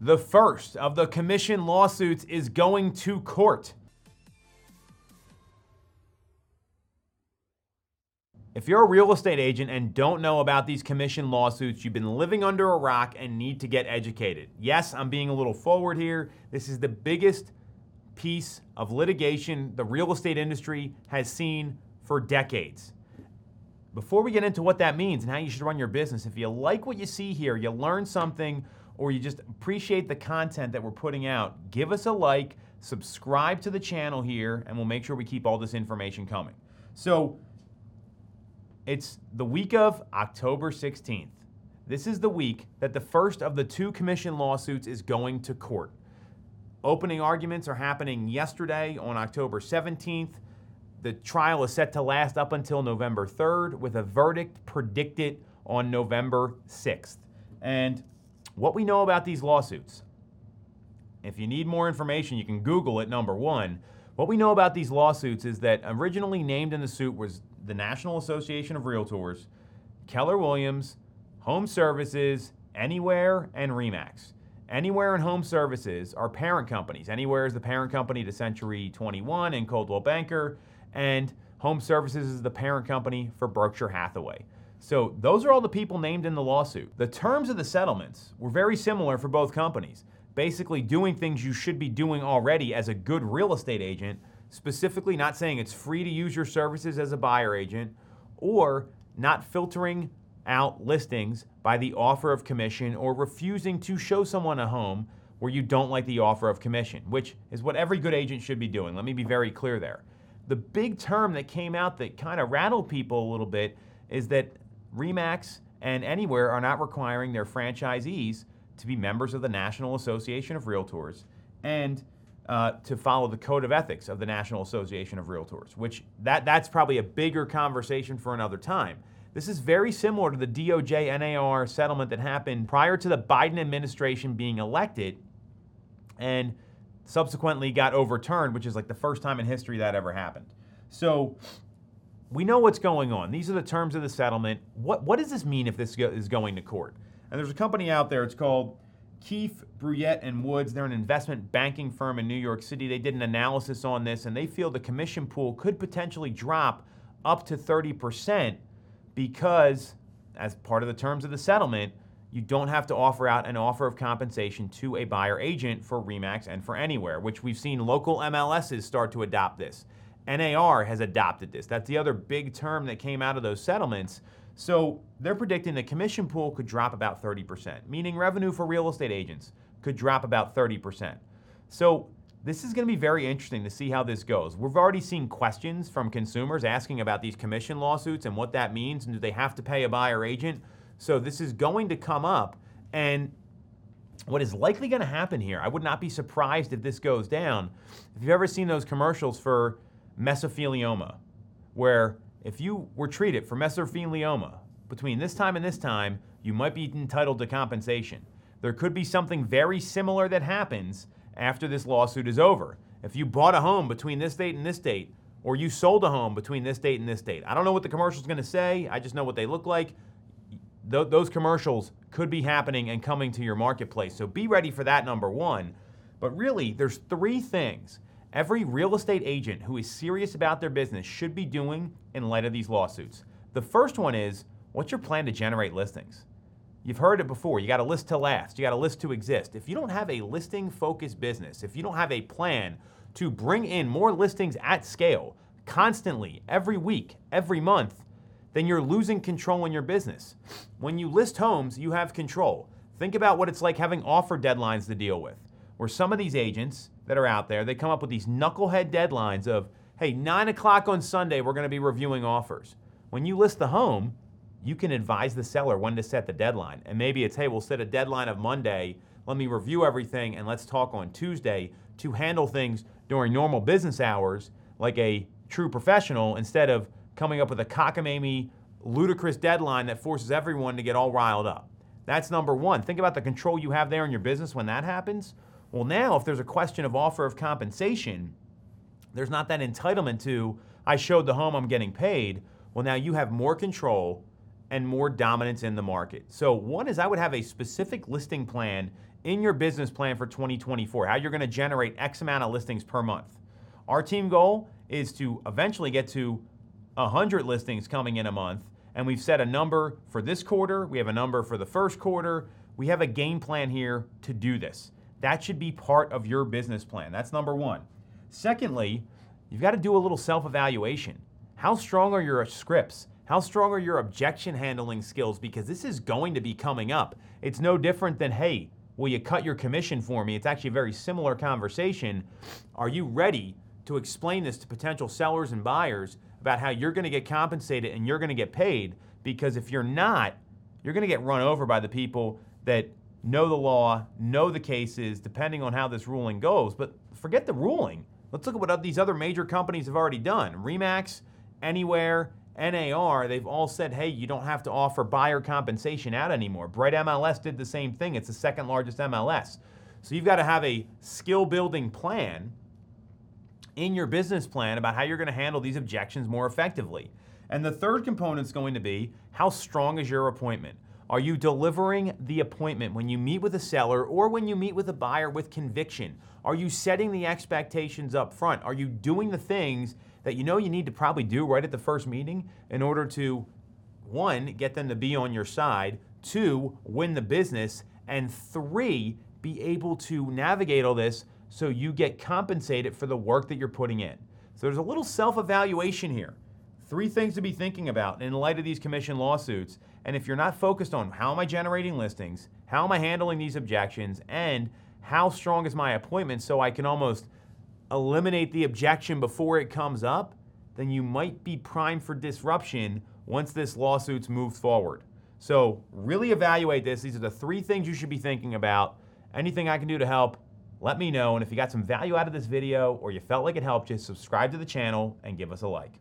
The first of the commission lawsuits is going to court. If you're a real estate agent and don't know about these commission lawsuits, you've been living under a rock and need to get educated. Yes, I'm being a little forward here. This is the biggest piece of litigation the real estate industry has seen for decades. Before we get into what that means and how you should run your business, if you like what you see here, you learn something, or you just appreciate the content that we're putting out, give us a like, subscribe to the channel here, and we'll make sure we keep all this information coming. So, it's the week of October 16th. This is the week that the first of the two commission lawsuits is going to court. Opening arguments are happening yesterday on October 17th. The trial is set to last up until November 3rd with a verdict predicted on November 6th. And what we know about these lawsuits, if you need more information, you can Google it, number one. What we know about these lawsuits is that originally named in the suit was the National Association of Realtors, Keller Williams, Home Services, Anywhere, and Remax. Anywhere and Home Services are parent companies. Anywhere is the parent company to Century 21 and Coldwell Banker, and Home Services is the parent company for Berkshire Hathaway. So those are all the people named in the lawsuit. The terms of the settlements were very similar for both companies. Basically, doing things you should be doing already as a good real estate agent specifically not saying it's free to use your services as a buyer agent or not filtering out listings by the offer of commission or refusing to show someone a home where you don't like the offer of commission, which is what every good agent should be doing. Let me be very clear there. The big term that came out that kind of rattled people a little bit is that REMAX and Anywhere are not requiring their franchisees to be members of the National Association of Realtors and uh, to follow the code of ethics of the National Association of Realtors, which that, that's probably a bigger conversation for another time. This is very similar to the DOJ NAR settlement that happened prior to the Biden administration being elected and subsequently got overturned, which is like the first time in history that ever happened. So we know what's going on. These are the terms of the settlement. What, what does this mean if this go, is going to court? And there's a company out there, it's called Keefe, Bruyette, and Woods, they're an investment banking firm in New York City. They did an analysis on this and they feel the commission pool could potentially drop up to 30% because, as part of the terms of the settlement, you don't have to offer out an offer of compensation to a buyer agent for Remax and for Anywhere, which we've seen local MLSs start to adopt this. NAR has adopted this. That's the other big term that came out of those settlements. So they're predicting the commission pool could drop about 30%, meaning revenue for real estate agents could drop about 30%. So this is going to be very interesting to see how this goes. We've already seen questions from consumers asking about these commission lawsuits and what that means and do they have to pay a buyer agent. So this is going to come up and what is likely going to happen here, I would not be surprised if this goes down. If you've ever seen those commercials for mesothelioma, where if you were treated for mesothelioma between this time and this time, you might be entitled to compensation. There could be something very similar that happens after this lawsuit is over. If you bought a home between this date and this date, or you sold a home between this date and this date, I don't know what the commercial is going to say, I just know what they look like. Th- those commercials could be happening and coming to your marketplace. So be ready for that, number one. But really, there's three things every real estate agent who is serious about their business should be doing in light of these lawsuits. The first one is what's your plan to generate listings? You've heard it before. You got a list to last, you got a list to exist. If you don't have a listing focused business, if you don't have a plan to bring in more listings at scale, constantly, every week, every month, then you're losing control in your business. When you list homes, you have control. Think about what it's like having offer deadlines to deal with, where some of these agents that are out there, they come up with these knucklehead deadlines of, hey, nine o'clock on Sunday, we're going to be reviewing offers. When you list the home, you can advise the seller when to set the deadline. And maybe it's, hey, we'll set a deadline of Monday. Let me review everything and let's talk on Tuesday to handle things during normal business hours like a true professional instead of coming up with a cockamamie, ludicrous deadline that forces everyone to get all riled up. That's number one. Think about the control you have there in your business when that happens. Well, now, if there's a question of offer of compensation, there's not that entitlement to, I showed the home, I'm getting paid. Well, now you have more control and more dominance in the market. So, one is I would have a specific listing plan in your business plan for 2024, how you're going to generate X amount of listings per month. Our team goal is to eventually get to 100 listings coming in a month, and we've set a number for this quarter, we have a number for the first quarter, we have a game plan here to do this. That should be part of your business plan. That's number one. Secondly, you've got to do a little self evaluation. How strong are your scripts? How strong are your objection handling skills? Because this is going to be coming up. It's no different than, hey, will you cut your commission for me? It's actually a very similar conversation. Are you ready to explain this to potential sellers and buyers about how you're going to get compensated and you're going to get paid? Because if you're not, you're going to get run over by the people that know the law, know the cases, depending on how this ruling goes. But forget the ruling. Let's look at what these other major companies have already done. Remax, Anywhere, NAR, they've all said, hey, you don't have to offer buyer compensation out anymore. Bright MLS did the same thing. It's the second largest MLS. So you've got to have a skill building plan in your business plan about how you're going to handle these objections more effectively. And the third component is going to be how strong is your appointment? Are you delivering the appointment when you meet with a seller or when you meet with a buyer with conviction? Are you setting the expectations up front? Are you doing the things that you know you need to probably do right at the first meeting in order to, one, get them to be on your side, two, win the business, and three, be able to navigate all this so you get compensated for the work that you're putting in? So there's a little self evaluation here. Three things to be thinking about in light of these commission lawsuits. And if you're not focused on how am I generating listings, how am I handling these objections, and how strong is my appointment so I can almost eliminate the objection before it comes up, then you might be primed for disruption once this lawsuit's moved forward. So, really evaluate this. These are the three things you should be thinking about. Anything I can do to help, let me know. And if you got some value out of this video or you felt like it helped you, subscribe to the channel and give us a like.